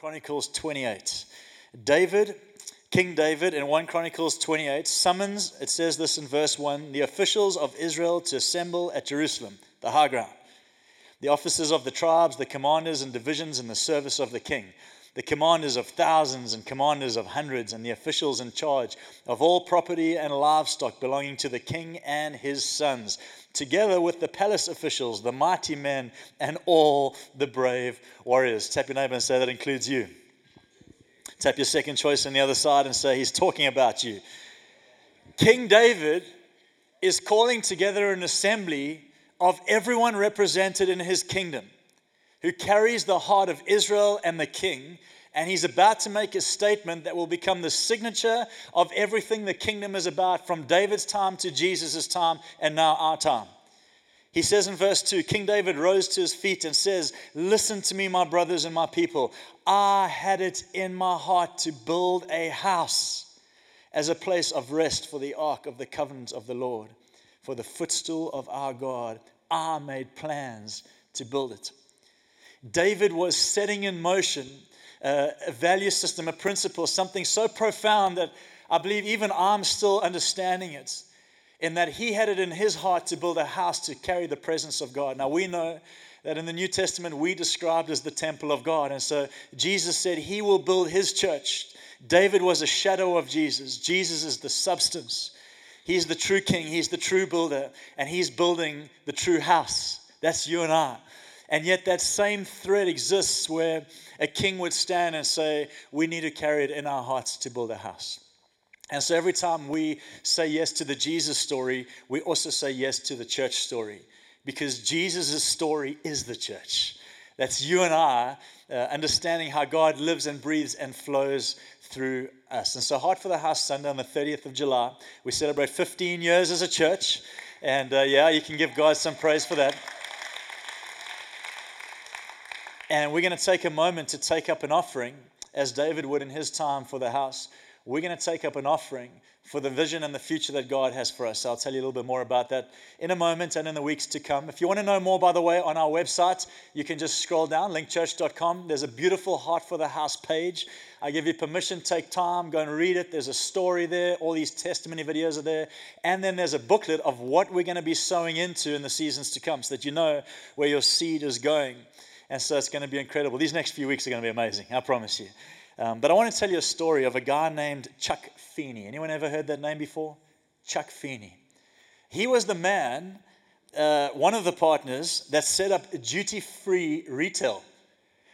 Chronicles 28. David, King David, in 1 Chronicles 28, summons, it says this in verse 1, the officials of Israel to assemble at Jerusalem, the high ground. The officers of the tribes, the commanders and divisions in the service of the king, the commanders of thousands and commanders of hundreds, and the officials in charge of all property and livestock belonging to the king and his sons together with the palace officials, the mighty men, and all the brave warriors. Tap your neighbor and say that includes you. Tap your second choice on the other side and say, He's talking about you. King David is calling together an assembly of everyone represented in his kingdom who carries the heart of Israel and the king. And he's about to make a statement that will become the signature of everything the kingdom is about from David's time to Jesus' time and now our time. He says in verse 2 King David rose to his feet and says, Listen to me, my brothers and my people. I had it in my heart to build a house as a place of rest for the ark of the covenant of the Lord, for the footstool of our God. I made plans to build it. David was setting in motion uh, a value system, a principle, something so profound that I believe even I'm still understanding it in that he had it in his heart to build a house to carry the presence of God. Now we know that in the New Testament we described as the temple of God. And so Jesus said he will build his church. David was a shadow of Jesus. Jesus is the substance. He's the true king, he's the true builder, and he's building the true house. That's you and I. And yet that same thread exists where a king would stand and say, We need to carry it in our hearts to build a house. And so every time we say yes to the Jesus story, we also say yes to the church story because Jesus' story is the church. That's you and I uh, understanding how God lives and breathes and flows through us. And so, Heart for the House Sunday on the 30th of July, we celebrate 15 years as a church. And uh, yeah, you can give God some praise for that. And we're going to take a moment to take up an offering, as David would in his time for the house we're going to take up an offering for the vision and the future that God has for us. I'll tell you a little bit more about that in a moment and in the weeks to come. If you want to know more, by the way, on our website, you can just scroll down, lincchurch.com. There's a beautiful Heart for the House page. I give you permission, take time, go and read it. There's a story there, all these testimony videos are there. And then there's a booklet of what we're going to be sowing into in the seasons to come so that you know where your seed is going. And so it's going to be incredible. These next few weeks are going to be amazing, I promise you. Um, but I want to tell you a story of a guy named Chuck Feeney. Anyone ever heard that name before? Chuck Feeney. He was the man, uh, one of the partners that set up duty free retail.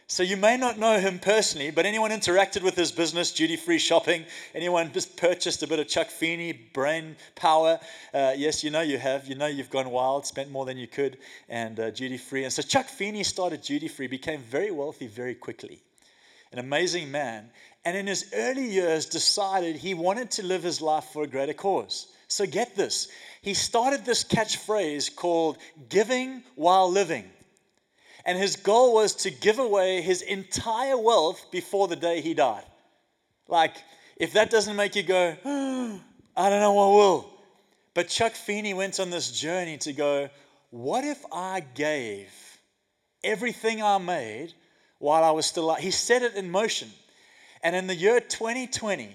So you may not know him personally, but anyone interacted with his business, duty free shopping, anyone just purchased a bit of Chuck Feeney brain power? Uh, yes, you know you have. You know you've gone wild, spent more than you could, and uh, duty free. And so Chuck Feeney started duty free, became very wealthy very quickly an amazing man, and in his early years decided he wanted to live his life for a greater cause. So get this. He started this catchphrase called giving while living. And his goal was to give away his entire wealth before the day he died. Like, if that doesn't make you go, oh, I don't know what will. But Chuck Feeney went on this journey to go, what if I gave everything I made while I was still alive. He set it in motion. And in the year 2020,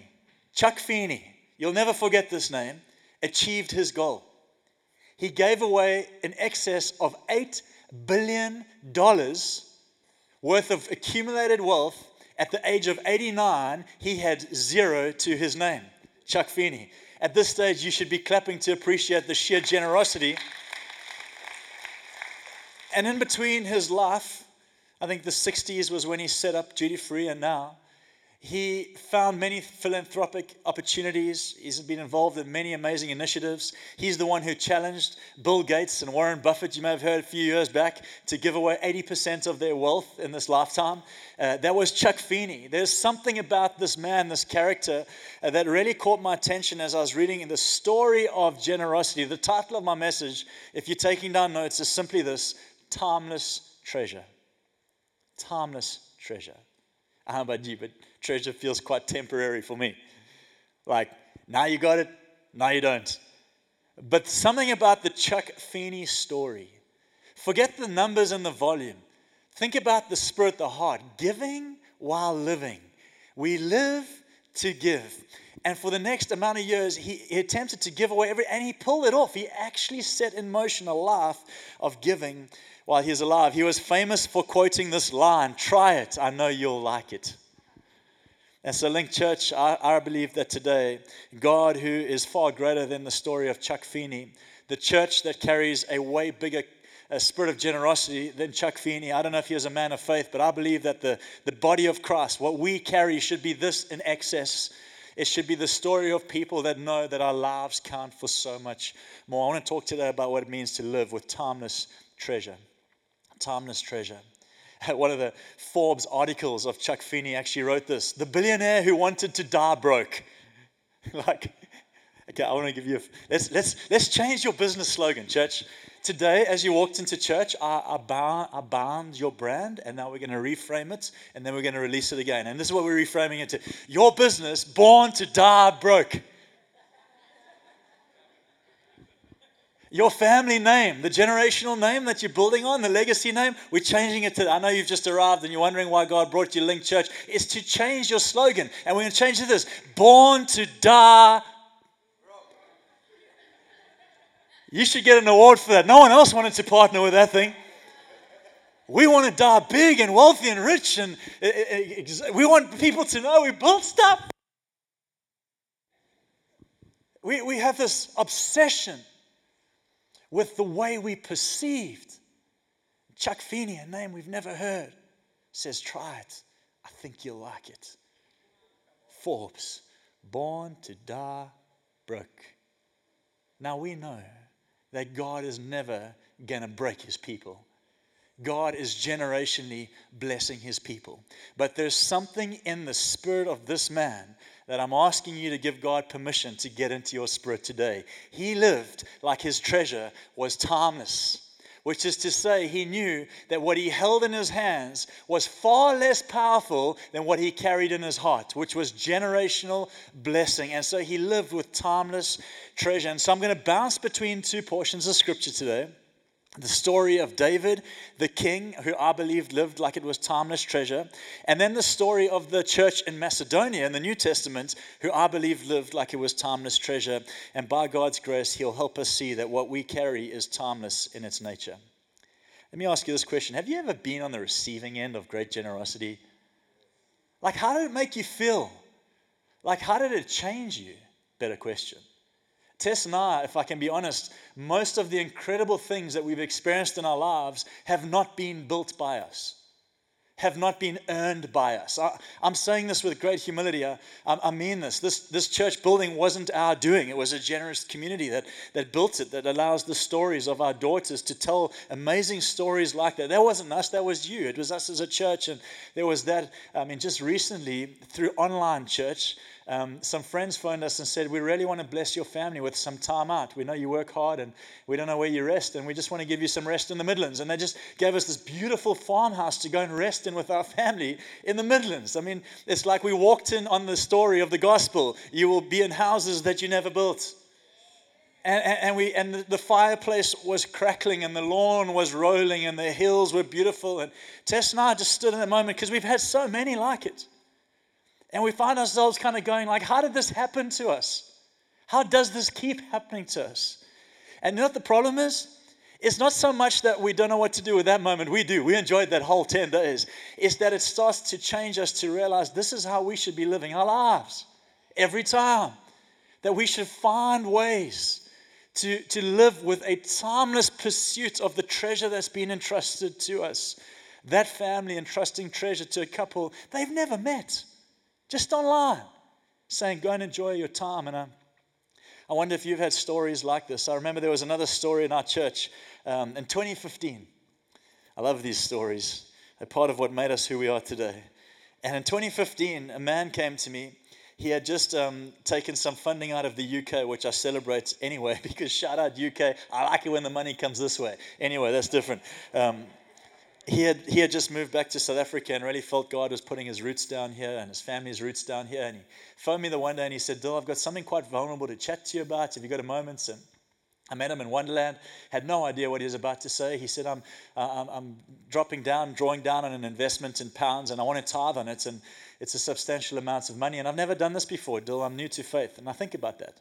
Chuck Feeney, you'll never forget this name, achieved his goal. He gave away in excess of $8 billion dollars worth of accumulated wealth. At the age of 89, he had zero to his name. Chuck Feeney. At this stage, you should be clapping to appreciate the sheer generosity. And in between his life I think the 60s was when he set up duty free, and now he found many philanthropic opportunities. He's been involved in many amazing initiatives. He's the one who challenged Bill Gates and Warren Buffett, you may have heard a few years back, to give away 80% of their wealth in this lifetime. Uh, that was Chuck Feeney. There's something about this man, this character, uh, that really caught my attention as I was reading in the story of generosity. The title of my message, if you're taking down notes, is simply this Timeless Treasure timeless treasure. I don't know about you, but treasure feels quite temporary for me. Like, now you got it, now you don't. But something about the Chuck Feeney story. Forget the numbers and the volume. Think about the spirit, the heart. Giving while living. We live to give. And for the next amount of years, he, he, attempted to give away every, and he pulled it off. He actually set in motion a life of giving while he's alive. He was famous for quoting this line Try it, I know you'll like it. And so, LINC Church, I, I believe that today, God, who is far greater than the story of Chuck Feeney, the church that carries a way bigger a spirit of generosity than Chuck Feeney. I don't know if he was a man of faith, but I believe that the, the body of Christ, what we carry, should be this in excess. It should be the story of people that know that our lives count for so much more. I want to talk today about what it means to live with timeless treasure. Timeless treasure. One of the Forbes articles of Chuck Feeney actually wrote this The billionaire who wanted to die broke. like, okay, I want to give you a, let's, let's, let's change your business slogan, church. Today, as you walked into church, I, I, bound, I bound your brand, and now we're going to reframe it, and then we're going to release it again. And this is what we're reframing it to Your business, born to die broke. Your family name, the generational name that you're building on, the legacy name, we're changing it to. I know you've just arrived and you're wondering why God brought you LINC Church. It's to change your slogan. And we're going to change it to this Born to die You should get an award for that. No one else wanted to partner with that thing. We want to die big and wealthy and rich, and we want people to know we built stuff. We, we have this obsession with the way we perceived. Chuck Feeney, a name we've never heard, says, Try it. I think you'll like it. Forbes, born to die broke. Now we know that God is never going to break his people. God is generationally blessing his people. But there's something in the spirit of this man that I'm asking you to give God permission to get into your spirit today. He lived like his treasure was timeless which is to say, he knew that what he held in his hands was far less powerful than what he carried in his heart, which was generational blessing. And so he lived with timeless treasure. And so I'm going to bounce between two portions of scripture today the story of David, the king, who I believe lived like it was timeless treasure, and then the story of the church in Macedonia in the New Testament, who I believe lived like it was timeless treasure. And by God's grace, He'll help us see that what we carry is timeless in its nature. Let me ask you this question Have you ever been on the receiving end of great generosity? Like, how did it make you feel? Like, how did it change you? Better question. Tess and I, if I can be honest, most of the incredible things that we've experienced in our lives have not been built by us, have not been earned by us. I, am saying this with great humility. I, I, mean this. this. This church building wasn't our doing, it was a generous community that, that built it, that allows the stories of our daughters to tell amazing stories like that. That wasn't us, that was you. It was us as a church. And there was that, I mean, just recently through online church. Um, some friends phoned us and said, We really want to bless your family with some time out. We know you work hard and we don't know where you rest, and we just want to give you some rest in the Midlands. And they just gave us this beautiful farmhouse to go and rest in with our family in the Midlands. I mean, it's like we walked in on the story of the gospel. You will be in houses that you never built. And, and, we, and the fireplace was crackling and the lawn was rolling and the hills were beautiful. And Tess and I just stood in that moment because we've had so many like it. And we find ourselves kind of going like, how did this happen to us? How does this keep happening to us? And you know what the problem is? It's not so much that we don't know what to do with that moment. We do. We enjoyed that whole 10 days. It's that it starts to change us to realize this is how we should be living our lives every time. That we should find ways to, to live with a timeless pursuit of the treasure that's been entrusted to us. That family entrusting treasure to a couple they've never met just online, saying, Go and enjoy your time. And I, I wonder if you've had stories like this. I remember there was another story in our church um, in 2015. I love these stories, they're part of what made us who we are today. And in 2015, a man came to me. He had just um, taken some funding out of the UK, which I celebrate anyway, because shout out UK. I like it when the money comes this way. Anyway, that's different. Um, he had, he had just moved back to South Africa and really felt God was putting his roots down here and his family's roots down here. And he phoned me the one day and he said, Dill, I've got something quite vulnerable to chat to you about. Have you got a moment? And I met him in Wonderland, had no idea what he was about to say. He said, I'm, uh, I'm, I'm, dropping down, drawing down on an investment in pounds, and I want to tithe on it, and it's a substantial amount of money. And I've never done this before, Dill. I'm new to faith. And I think about that.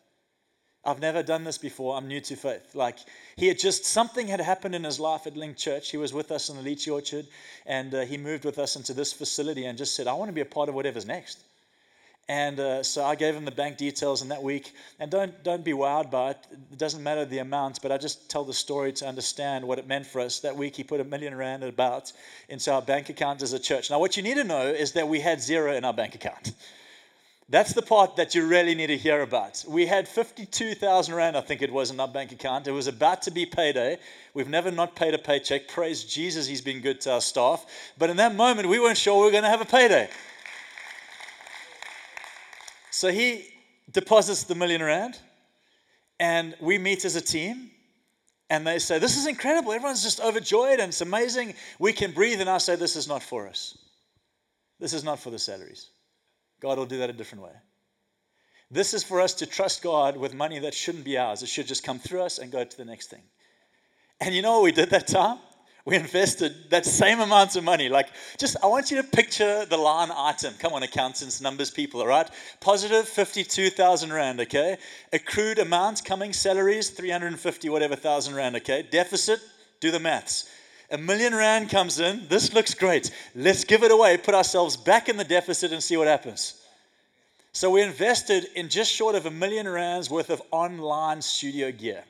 I've never done this before. I'm new to faith. Like, he had just, something had happened in his life at LINC Church. He was with us in the Lychee Orchard, and uh, he moved with us into this facility and just said, I want to be a part of whatever's next. And uh, so I gave him the bank details in that week. And don't, don't be wowed by it. It doesn't matter the amount, but I just tell the story to understand what it meant for us. That week, he put a million rand about into our bank account as a church. Now, what you need to know is that we had zero in our bank account. That's the part that you really need to hear about. We had 52,000 Rand, I think it was, in our bank account. It was about to be payday. We've never not paid a paycheck. Praise Jesus, He's been good to our staff. But in that moment, we weren't sure we were going to have a payday. So he deposits the million rand, and we meet as a team. And they say, This is incredible. Everyone's just overjoyed and it's amazing. We can breathe. And I say, This is not for us. This is not for the salaries. God will do that a different way. This is for us to trust God with money that shouldn't be ours. It should just come through us and go to the next thing. And you know what we did that time? we invested that same amount of money. Like, just, I want you to picture the line item. Come on, accountants, numbers people, all right? Positive 52,000 Rand, okay? Accrued amount coming, salaries, 350 whatever thousand Rand, okay? Deficit, do the maths. A million Rand comes in. This looks great. Let's give it away, put ourselves back in the deficit and see what happens. So we invested in just short of a million Rands worth of online studio gear.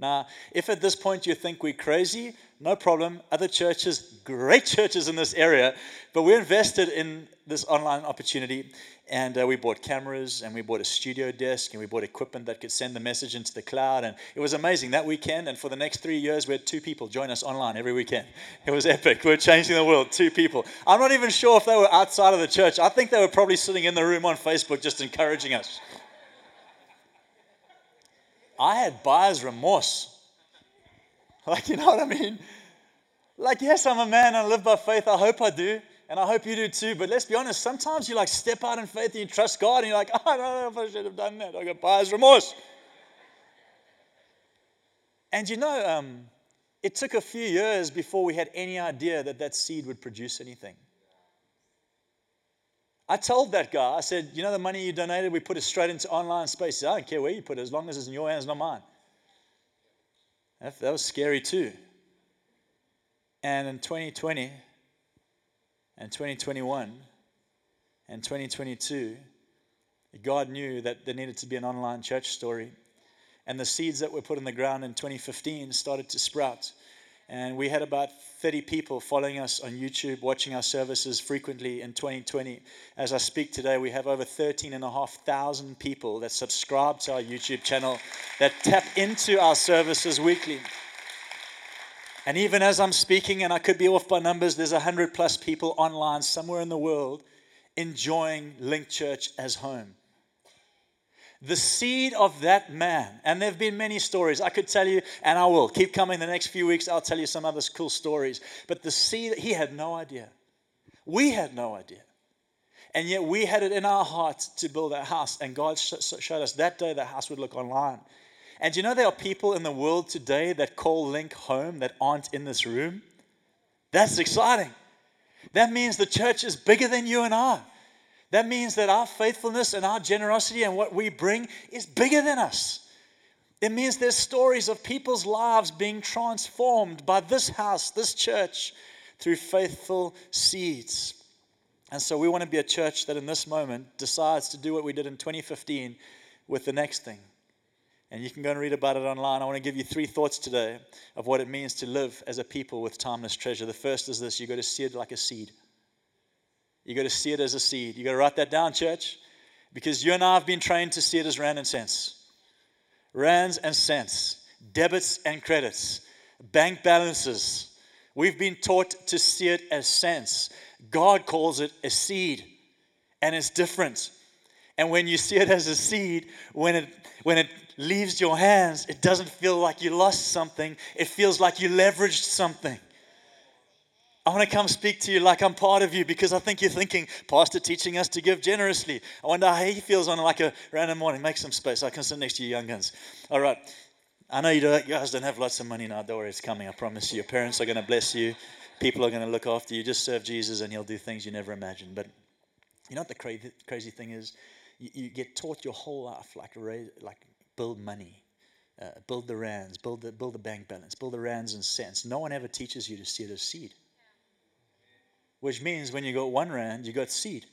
Now, if at this point you think we're crazy, no problem. Other churches, great churches in this area, but we invested in this online opportunity and uh, we bought cameras and we bought a studio desk and we bought equipment that could send the message into the cloud. And it was amazing that weekend. And for the next three years, we had two people join us online every weekend. It was epic. We we're changing the world, two people. I'm not even sure if they were outside of the church. I think they were probably sitting in the room on Facebook just encouraging us. I had buyer's remorse. Like, you know what I mean? Like, yes, I'm a man and I live by faith. I hope I do. And I hope you do too. But let's be honest, sometimes you like step out in faith and you trust God and you're like, oh, I don't know if I should have done that. I got buyer's remorse. And you know, um, it took a few years before we had any idea that that seed would produce anything. I told that guy, I said, you know, the money you donated, we put it straight into online spaces. I don't care where you put it, as long as it's in your hands, not mine. That, that was scary too. And in 2020, and 2021 and 2022, God knew that there needed to be an online church story. And the seeds that were put in the ground in 2015 started to sprout. And we had about 30 people following us on YouTube, watching our services frequently in 2020. As I speak today, we have over 13,500 people that subscribe to our YouTube channel, that tap into our services weekly. And even as I'm speaking, and I could be off by numbers, there's 100 plus people online somewhere in the world enjoying LINC Church as home. The seed of that man, and there have been many stories. I could tell you, and I will keep coming the next few weeks. I'll tell you some other cool stories. But the seed, he had no idea. We had no idea. And yet we had it in our hearts to build that house. And God showed us that day the house would look online. And you know there are people in the world today that call LINC home that aren't in this room? That's exciting. That means the church is bigger than you and I. That means that our faithfulness and our generosity and what we bring is bigger than us. It means there's stories of people's lives being transformed by this house, this church, through faithful seeds. And so we want to be a church that in this moment decides to do what we did in 2015 with the next thing. And you can go and read about it online. I want to give you three thoughts today of what it means to live as a people with timeless treasure. The first is this you've got to see it like a seed. You got to see it as a seed. You got to write that down, church, because you and I have been trained to see it as rand and cents. Rands and cents, debits and credits, bank balances. We've been taught to see it as cents. God calls it a seed, and it's different. And when you see it as a seed, when it when it leaves your hands, it doesn't feel like you lost something, it feels like you leveraged something. I want to come speak to you like I'm part of you because I think you're thinking, Pastor teaching us to give generously. I wonder how he feels on like a random morning. Make some space. I can sit next to you, young guns. All right. I know you, don't, you guys don't have lots of money now. Don't worry, it's coming. I promise you. Your parents are going to bless you. People are going to look after you. Just serve Jesus, and He'll do things you never imagined. But you know what the crazy, crazy thing is? You, you get taught your whole life like like build money, uh, build the rands, build the build the bank balance, build the rands and cents. No one ever teaches you to see it as seed. Which means when you got one rand, you got seed.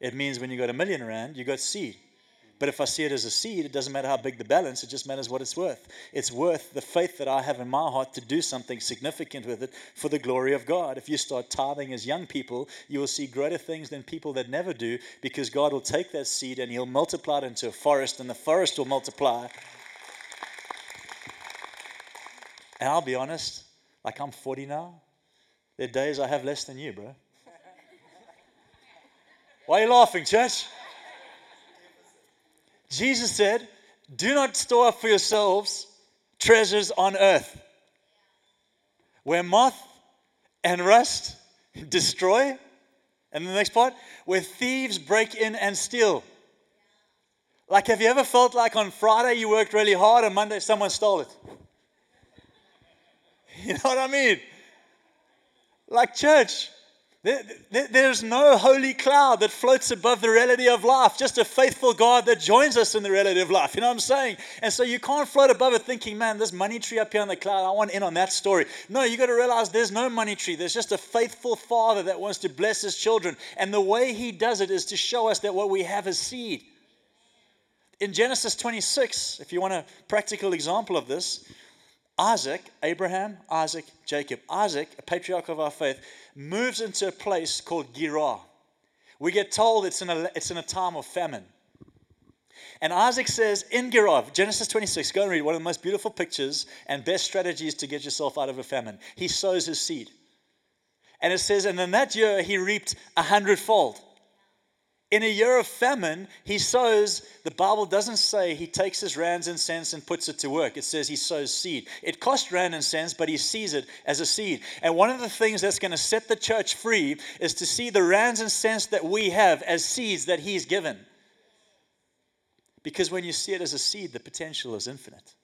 It means when you got a million rand, you got seed. But if I see it as a seed, it doesn't matter how big the balance, it just matters what it's worth. It's worth the faith that I have in my heart to do something significant with it for the glory of God. If you start tithing as young people, you will see greater things than people that never do because God will take that seed and He'll multiply it into a forest, and the forest will multiply. And I'll be honest, like I'm 40 now, there are days I have less than you, bro. Why are you laughing, church? Jesus said, Do not store up for yourselves treasures on earth where moth and rust destroy. And the next part, where thieves break in and steal. Like, have you ever felt like on Friday you worked really hard and Monday someone stole it? You know what I mean? Like, church, there's no holy cloud that floats above the reality of life, just a faithful God that joins us in the reality of life. You know what I'm saying? And so you can't float above it thinking, man, this money tree up here on the cloud, I want in on that story. No, you got to realize there's no money tree. There's just a faithful father that wants to bless his children. And the way he does it is to show us that what we have is seed. In Genesis 26, if you want a practical example of this, Isaac, Abraham, Isaac, Jacob, Isaac, a patriarch of our faith, moves into a place called Gerar. We get told it's in a, it's in a time of famine. And Isaac says in Gerar, Genesis 26, go and read one of the most beautiful pictures and best strategies to get yourself out of a famine. He sows his seed. And it says, and in that year he reaped a hundredfold in a year of famine, he sows, the Bible doesn't say he takes his rands and cents and puts it to work. It says he sows seed. It costs rand and cents, but he sees it as a seed. And one of the things that's going to set the church free is to see the rands and cents that we have as seeds that he's given. Because when you see it as a seed, the potential is infinite.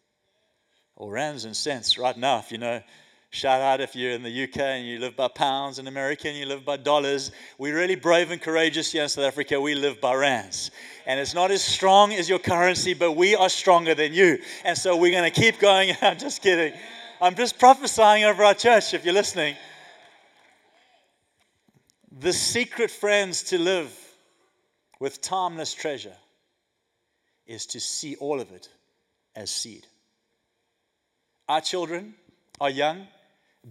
Or rands and cents, right now, if you know Shout out if you're in the UK and you live by pounds, in America and you live by dollars. We're really brave and courageous here in South Africa. We live by rands. And it's not as strong as your currency, but we are stronger than you. And so we're going to keep going. I'm just kidding. I'm just prophesying over our church if you're listening. The secret, friends, to live with timeless treasure is to see all of it as seed. Our children are young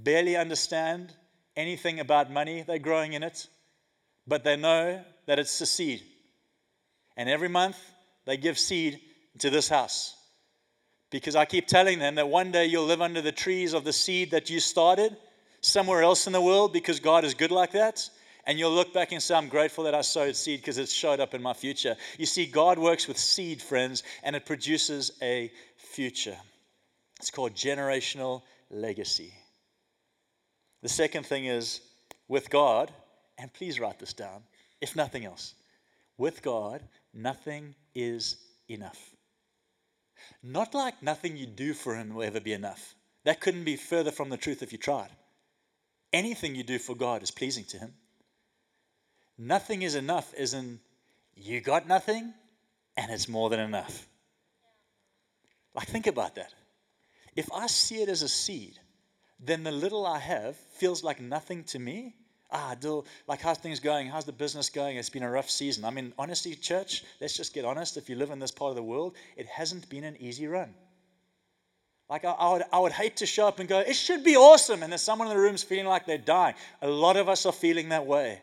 barely understand anything about money, they're growing in it, but they know that it's a seed. And every month they give seed to this house. Because I keep telling them that one day you'll live under the trees of the seed that you started somewhere else in the world because God is good like that. And you'll look back and say, I'm grateful that I sowed seed because it showed up in my future. You see, God works with seed, friends, and it produces a future. It's called generational legacy. The second thing is with God, and please write this down, if nothing else, with God, nothing is enough. Not like nothing you do for Him will ever be enough. That couldn't be further from the truth if you tried. Anything you do for God is pleasing to Him. Nothing is enough, is in you got nothing and it's more than enough. Like, think about that. If I see it as a seed, then the little I have feels like nothing to me. Ah, do like how's things going? How's the business going? It's been a rough season. I mean, honestly, church, let's just get honest. If you live in this part of the world, it hasn't been an easy run. Like I, I, would, I would hate to show up and go, it should be awesome, and there's someone in the room's feeling like they're dying. A lot of us are feeling that way.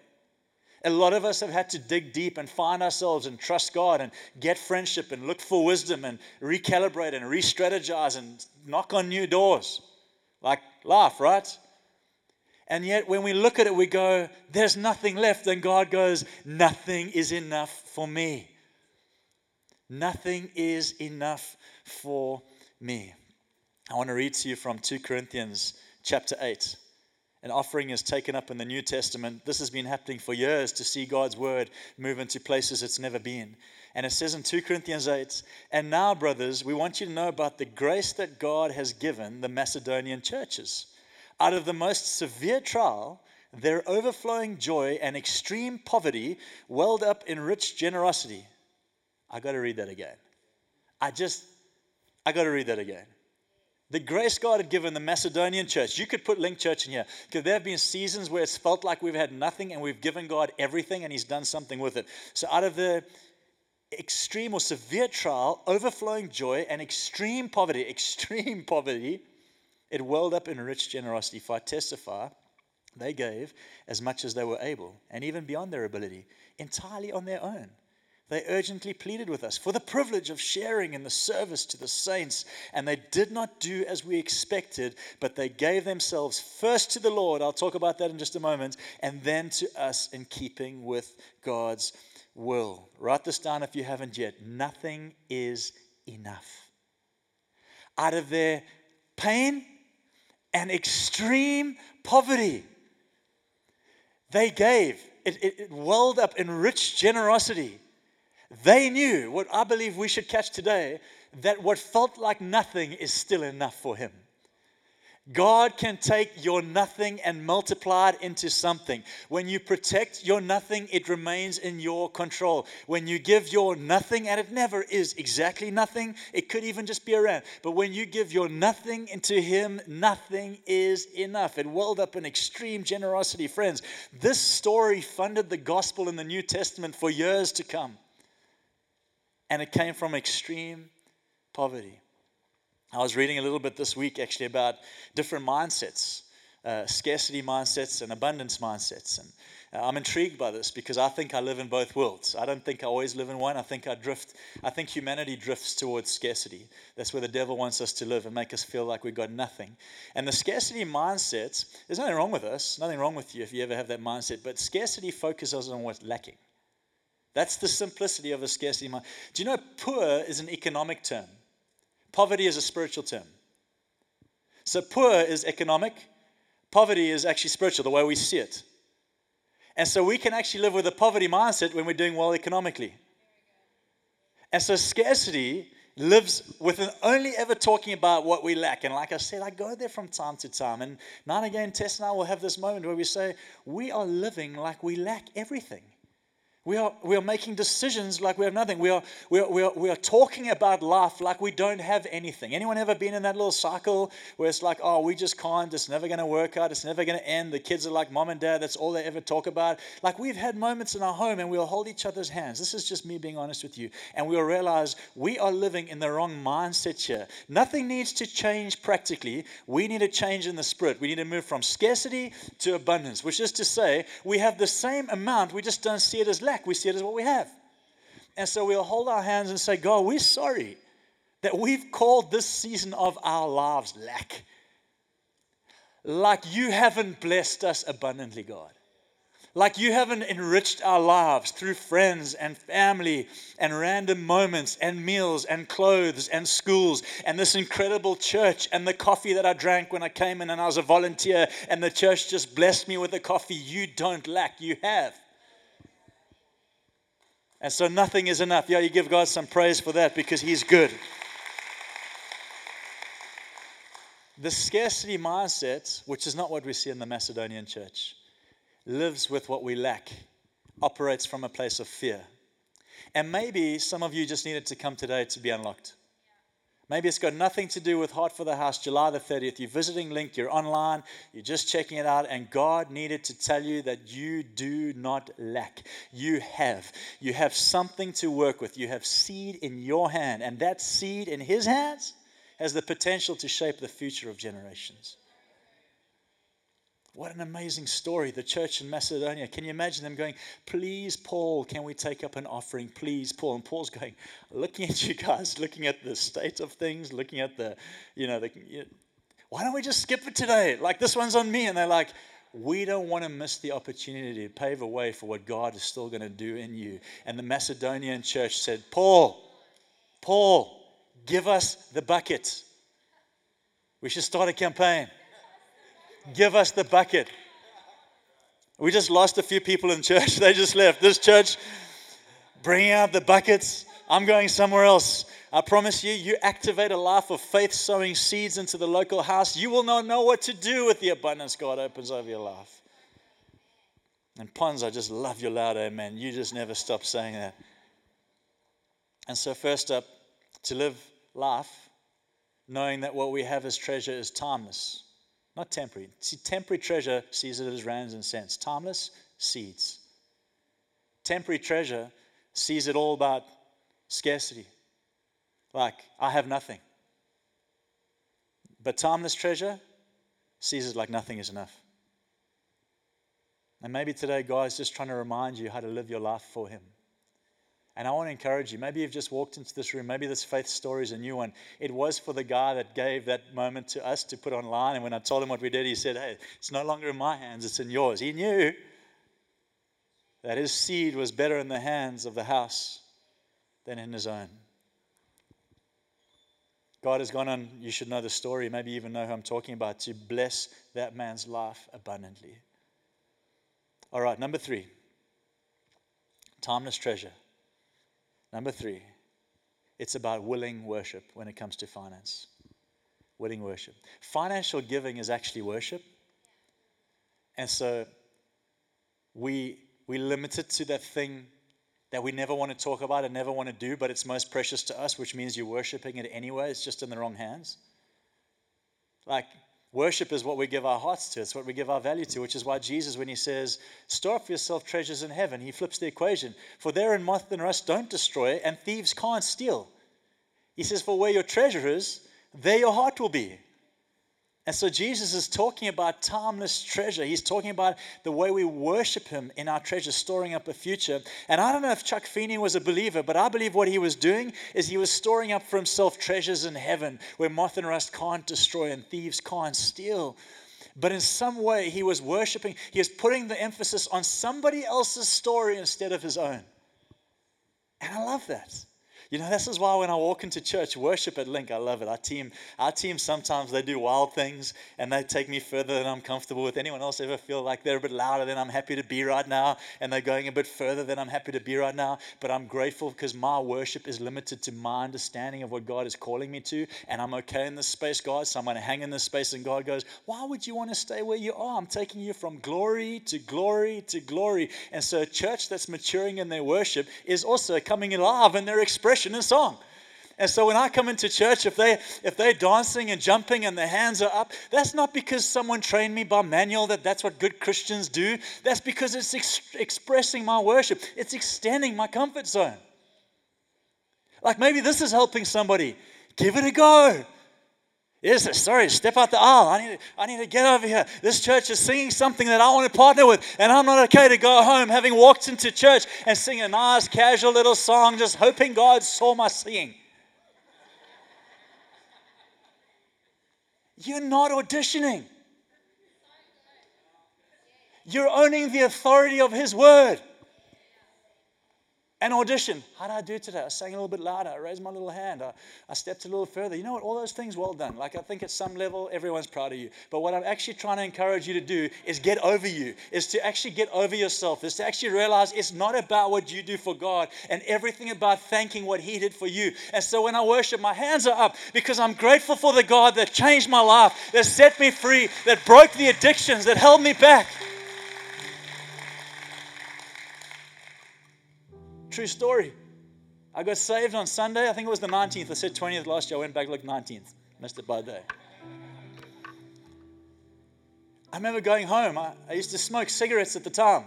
A lot of us have had to dig deep and find ourselves and trust God and get friendship and look for wisdom and recalibrate and re strategize and knock on new doors. Like life, right? And yet, when we look at it, we go, There's nothing left. And God goes, Nothing is enough for me. Nothing is enough for me. I want to read to you from 2 Corinthians chapter 8. An offering is taken up in the New Testament, this has been happening for years to see God's word move into places it's never been. And it says in 2 Corinthians 8, and now, brothers, we want you to know about the grace that God has given the Macedonian churches. Out of the most severe trial, their overflowing joy and extreme poverty welled up in rich generosity. I got to read that again. I just, I got to read that again. The grace God had given the Macedonian church, you could put LINC Church in here, because there have been seasons where it's felt like we've had nothing and we've given God everything and He's done something with it. So, out of the extreme or severe trial, overflowing joy, and extreme poverty, extreme poverty, it welled up in rich generosity. For I testify, they gave as much as they were able, and even beyond their ability, entirely on their own they urgently pleaded with us for the privilege of sharing in the service to the saints. And they did not do as we expected, but they gave themselves first to the Lord. I'll talk about that in just a moment. And then to us in keeping with God's will. Write this down if you haven't yet. Nothing is enough. Out of their pain and extreme poverty, they gave. It, it, it welled up in rich generosity. They knew what I believe we should catch today that what felt like nothing is still enough for him. God can take your nothing and multiply it into something. When you protect your nothing, it remains in your control. When you give your nothing, and it never is exactly nothing, it could even just be around. But when you give your nothing into Him, nothing is enough. It welled up in extreme generosity. Friends, this story funded the gospel in the New Testament for years to come and it came from extreme poverty. I was reading a little bit this week actually about different mindsets, uh, scarcity mindsets and abundance mindsets. And uh, I'm intrigued by this because I think I live in both worlds. I don't think I always live in one. I think I drift. I think humanity drifts towards scarcity. That's where the devil wants us to live and make us feel like we've got nothing. And the scarcity mindset, there's nothing wrong with us, nothing wrong with you if you ever have that mindset, but scarcity focuses on what's lacking. That's the simplicity of a scarcity mind. Do you know poor is an economic term? Poverty is a spiritual term. So poor is economic, poverty is actually spiritual, the way we see it. And so we can actually live with a poverty mindset when we're doing well economically. And so scarcity lives within only ever talking about what we lack. And like I said, I go there from time to time. And now and again, Tess and I will have this moment where we say, we are living like we lack everything. We are, we are making decisions like we have nothing. We are, we, are, we, are, we are talking about life like we don't have anything. Anyone ever been in that little cycle where it's like, oh, we just can't, it's never going to work out, it's never going to end. The kids are like, mom and dad, that's all they ever talk about. Like we've had moments in our home and we'll hold each other's hands. This is just me being honest with you. And we'll realize we are living in the wrong mindset here. Nothing needs to change practically. We need a change in the spirit. We need to move from scarcity to abundance, which is to say, we have the same amount, we just don't see it as lack lack, we see it as what we have. And so we'll hold our hands and say, God, we're sorry that we've called this season of our lives lack. Like you haven't blessed us abundantly, God. Like you haven't enriched our lives through friends and family and random moments and meals and clothes and schools and this incredible church and the coffee that I drank when I came in and I was a volunteer and the church just blessed me with the coffee. You don't lack, you have. And so nothing is enough. Yeah, you give God some praise for that because He's good. The scarcity mindset, which is not what we see in the Macedonian church, lives with what we lack, operates from a place of fear. And maybe some of you just needed to come today to be unlocked. Maybe it's got nothing to do with Heart for the House, July the 30th. You're visiting LINC, you're online, you're just checking it out, and God needed to tell you that you do not lack. You have. You have something to work with. You have seed in your hand, and that seed in His hands has the potential to shape the future of generations. What an amazing story. The church in Macedonia. Can you imagine them going, Please, Paul, can we take up an offering? Please, Paul. And Paul's going, looking at you guys, looking at the state of things, looking at the, you know, the, you why don't we just skip it today? Like this one's on me. And they're like, we don't want to miss the opportunity to pave a way for what God is still going to do in you. And the Macedonian church said, Paul, Paul, give us the bucket. We should start a campaign. Give us the bucket. We just lost a few people in church. They just left. This church, bring out the buckets. I'm going somewhere else. I promise you, you activate a life of faith, sowing seeds into the local house. You will not know what to do with the abundance God opens over your life. And Pons, I just love your loud amen. You just never stop saying that. And so, first up, to live life knowing that what we have as treasure is timeless, not temporary. See, temporary treasure sees it as rands and cents, timeless, seeds. Temporary treasure sees it all about scarcity. Like, I have nothing. But timeless treasure sees it like nothing is enough. And maybe today, God is just trying to remind you how to live your life for Him. And I want to encourage you. Maybe you've just walked into this room. Maybe this faith story is a new one. It was for the guy that gave that moment to us to put online. And when I told him what we did, he said, Hey, it's no longer in my hands, it's in yours. He knew that his seed was better in the hands of the house than in his own. God has gone on, you should know the story, maybe even know who I'm talking about, to bless that man's life abundantly. All right, number three timeless treasure. Number three, it's about willing worship when it comes to finance. Willing worship. Financial giving is actually worship. And so we, we limit it to that thing that we never want to talk about and never want to do, but it's most precious to us, which means you're worshiping it anyway. It's just in the wrong hands. Like, Worship is what we give our hearts to, it's what we give our value to, which is why Jesus, when he says, Store up for yourself treasures in heaven, he flips the equation. For there and moth and rust don't destroy, and thieves can't steal. He says, For where your treasure is, there your heart will be. And so Jesus is talking about timeless treasure. He's talking about the way we worship him in our treasure, storing up a future. And I don't know if Chuck Feeney was a believer, but I believe what he was doing is he was storing up for himself treasures in heaven where moth and rust can't destroy and thieves can't steal. But in some way, he was worshiping, he was putting the emphasis on somebody else's story instead of his own. And I love that. You know, this is why when I walk into church, worship at LINC, I love it. Our team, our team sometimes they do wild things and they take me further than I'm comfortable with. Anyone else ever feel like they're a bit louder than I'm happy to be right now and they're going a bit further than I'm happy to be right now? But I'm grateful because my worship is limited to my understanding of what God is calling me to, and I'm okay in this space, God. So I'm going to hang in this space, and God goes, Why would you want to stay where you are? I'm taking you from glory to glory to glory. And so a church that's maturing in their worship is also coming alive in their expression expression in song. And so when I come into church, if they if they're dancing and jumping and their hands are up, that's not because someone trained me by manual that that's what good Christians do. That's because it's ex- expressing my worship. It's extending my comfort zone. Like maybe this is helping somebody. Give it a go. Yes, sorry, step out the aisle. I need, to, I need to get over here. This church is singing something that I want to partner with, and I'm not okay to go home having walked into church and sing a nice, casual little song, just hoping God saw my singing. You're not auditioning. You're owning the authority of His word an audition. How did I do today? I sang a little bit louder. I raised my little hand. I, I stepped a little further. You know what? All those things, well done. Like, I think at some level, everyone's proud of you. But what I'm actually trying to encourage you to do is get over you, is to actually get over yourself, is to actually realize it's not about what you do for God and everything about thanking what He did for you. And so when I worship, my hands are up because I'm grateful for the God that changed my life, that set me free, that broke the addictions, that held me back. True story. I got saved on Sunday. I think it was the 19th. I said 20th last year. I went back, looked 19th. Missed it by a day. I remember going home. I, I used to smoke cigarettes at the time.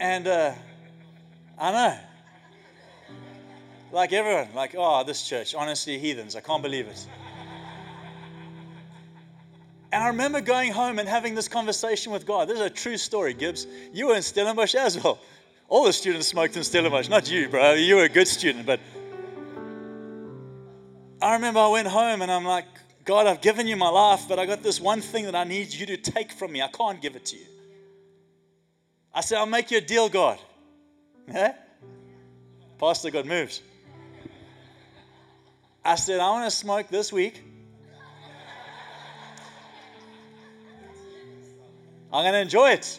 And uh, I know. Like everyone, like, oh, this church, honestly, heathens. I can't believe it. And I remember going home and having this conversation with God. This is a true story, Gibbs. You were in Stellenbosch as well. All the students smoked in Stellenbosch, not you, bro. You were a good student, but I remember I went home and I'm like, God, I've given you my life, but I got this one thing that I need you to take from me. I can't give it to you. I said, I'll make you a deal, God. Yeah? Pastor got moves. I said, I want to smoke this week. I'm going to enjoy it.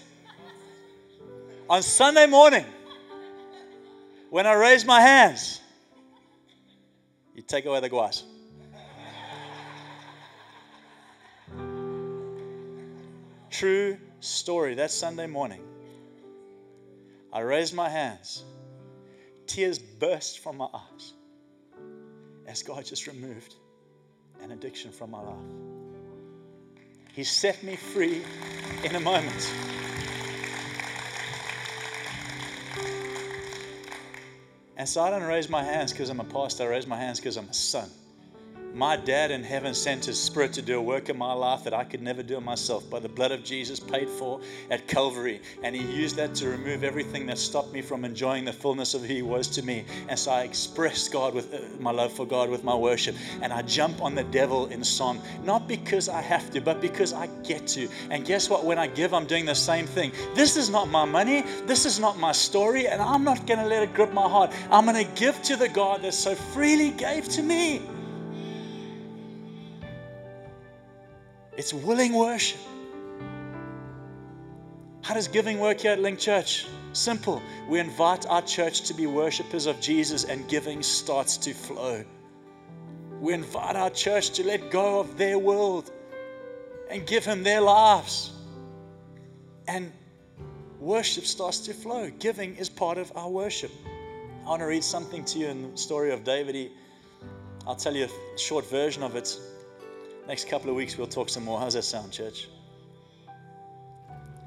On Sunday morning, when I raise my hands, you take away the guas. True story. That Sunday morning, I raised my hands. Tears burst from my eyes as God just removed an addiction from my life. He set me free in a moment. And so I don't raise my hands because I'm a pastor, I raise my hands because I'm a son. My dad in heaven sent his spirit to do a work in my life that I could never do myself by the blood of Jesus paid for at Calvary. And he used that to remove everything that stopped me from enjoying the fullness of who he was to me. And so I express God with uh, my love for God with my worship. And I jump on the devil in song, not because I have to, but because I get to. And guess what? When I give, I'm doing the same thing. This is not my money. This is not my story. And I'm not going to let it grip my heart. I'm going to give to the God that so freely gave to me. It's willing worship. How does giving work here at LINC Church? Simple. We invite our church to be worshippers of Jesus, and giving starts to flow. We invite our church to let go of their world and give Him their lives. And worship starts to flow. Giving is part of our worship. I want to read something to you in the story of David. I'll tell you a short version of it. Next couple of weeks, we'll talk some more. How's that sound, church?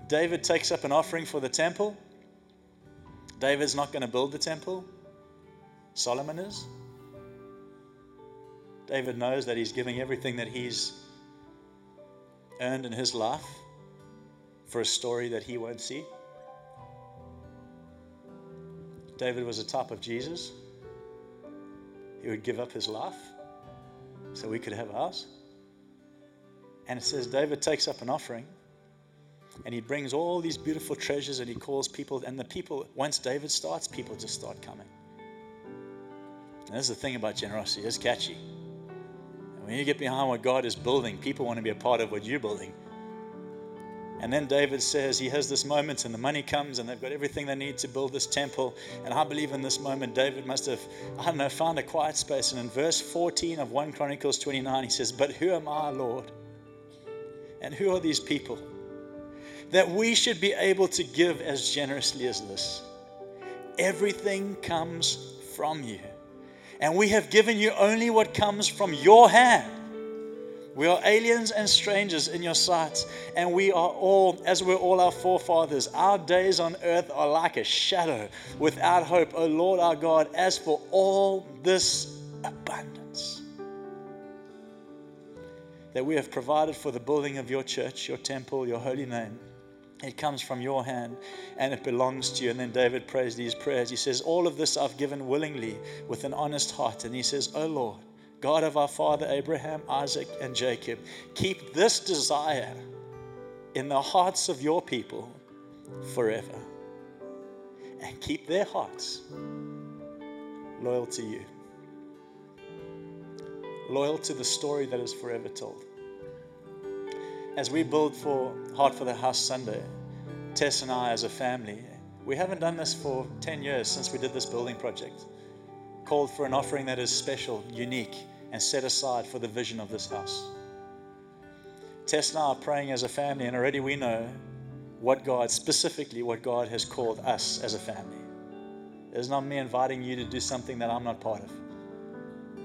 David takes up an offering for the temple. David's not going to build the temple, Solomon is. David knows that he's giving everything that he's earned in his life for a story that he won't see. David was a type of Jesus. He would give up his life so we could have ours. And it says David takes up an offering and he brings all these beautiful treasures and he calls people. And the people, once David starts, people just start coming. And this is the thing about generosity, it's catchy. And when you get behind what God is building, people want to be a part of what you're building. And then David says he has this moment, and the money comes, and they've got everything they need to build this temple. And I believe in this moment, David must have, I don't know, found a quiet space. And in verse 14 of 1 Chronicles 29, he says, But who am I, Lord? And who are these people? That we should be able to give as generously as this. Everything comes from you. And we have given you only what comes from your hand. We are aliens and strangers in your sight, and we are all, as we're all our forefathers, our days on earth are like a shadow without hope. O Lord our God, as for all this abundance that we have provided for the building of your church, your temple, your holy name. It comes from your hand and it belongs to you. And then David prays these prayers. He says, All of this I've given willingly with an honest heart. And he says, Oh Lord, God of our father Abraham, Isaac, and Jacob, keep this desire in the hearts of your people forever. And keep their hearts loyal to you loyal to the story that is forever told. As we build for Heart for the House Sunday, Tess and I, as a family, we haven't done this for 10 years since we did this building project. Called for an offering that is special, unique, and set aside for the vision of this house. Tess and I are praying as a family, and already we know what God, specifically what God has called us as a family. It's not me inviting you to do something that I'm not part of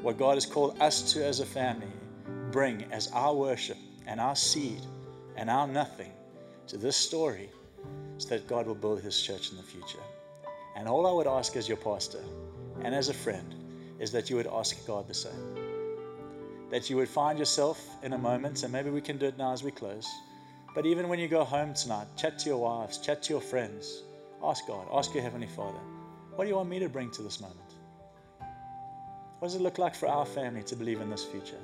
what God has called us to as a family, bring as our worship and our seed and our nothing to this story so that God will build his church in the future. And all I would ask as your pastor and as a friend is that you would ask God the same. That you would find yourself in a moment, and maybe we can do it now as we close. But even when you go home tonight, chat to your wives, chat to your friends, ask God, ask your Heavenly Father, what do you want me to bring to this moment? What does it look like for our family to believe in this future?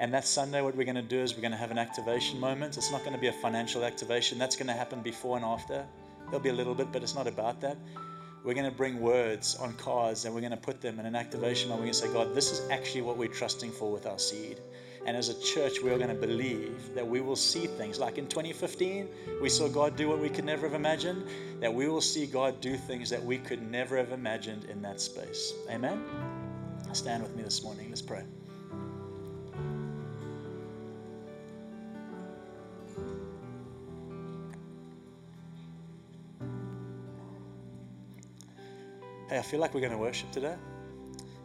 And that Sunday, what we're going to do is we're going to have an activation moment. It's not going to be a financial activation, that's going to happen before and after. There'll be a little bit, but it's not about that. We're going to bring words on cards and we're going to put them in an activation moment. We're going to say, God, this is actually what we're trusting for with our seed. And as a church, we are going to believe that we will see things like in 2015, we saw God do what we could never have imagined, that we will see God do things that we could never have imagined in that space. Amen? Stand with me this morning. Let's pray. Hey, I feel like we're going to worship today.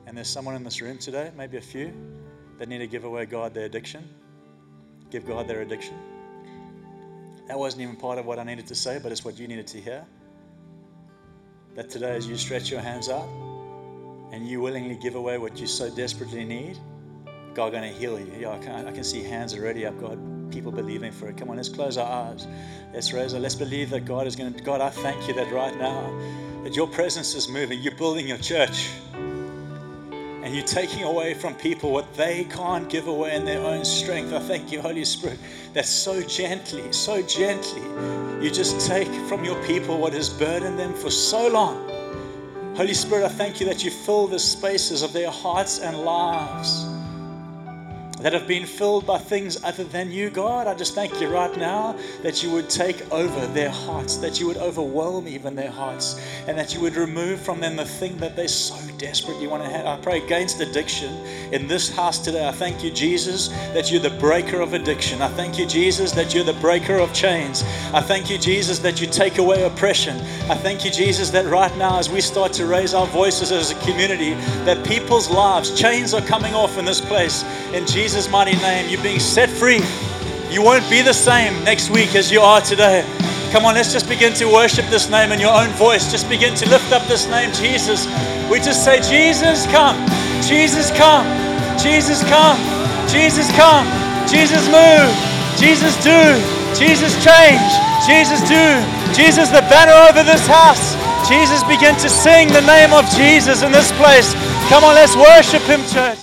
And there's someone in this room today, maybe a few, that need to give away God their addiction. Give God their addiction. That wasn't even part of what I needed to say, but it's what you needed to hear. That today, as you stretch your hands out and you willingly give away what you so desperately need, God going to heal you. Yeah, I can, I can see hands already up, God. People believing for it. Come on, let's close our eyes. Let's raise our, let's believe that God is going to. God, I thank you that right now that your presence is moving. You're building your church. And you're taking away from people what they can't give away in their own strength. I thank you, Holy Spirit, that so gently, so gently, you just take from your people what has burdened them for so long. Holy Spirit, I thank you that you fill the spaces of their hearts and lives that have been filled by things other than you, God. I just thank you right now that you would take over their hearts, that you would overwhelm even their hearts, and that you would remove from them the thing that they so desperately want to have. I pray against addiction in this house today. I thank you, Jesus, that you're the breaker of addiction. I thank you, Jesus, that you're the breaker of chains. I thank you, Jesus, that you take away oppression. I thank you, Jesus, that right now, as we start to raise our voices as a community, that people's lives, chains are coming off in this place. In Jesus' Jesus' mighty name. You're being set free. You won't be the same next week as you are today. Come on, let's just begin to worship this name in your own voice. Just begin to lift up this name, Jesus. We just say, Jesus, come. Jesus, come. Jesus, come. Jesus, come. Jesus, move. Jesus, do. Jesus, change. Jesus, do. Jesus, the banner over this house. Jesus, begin to sing the name of Jesus in this place. Come on, let's worship Him, church.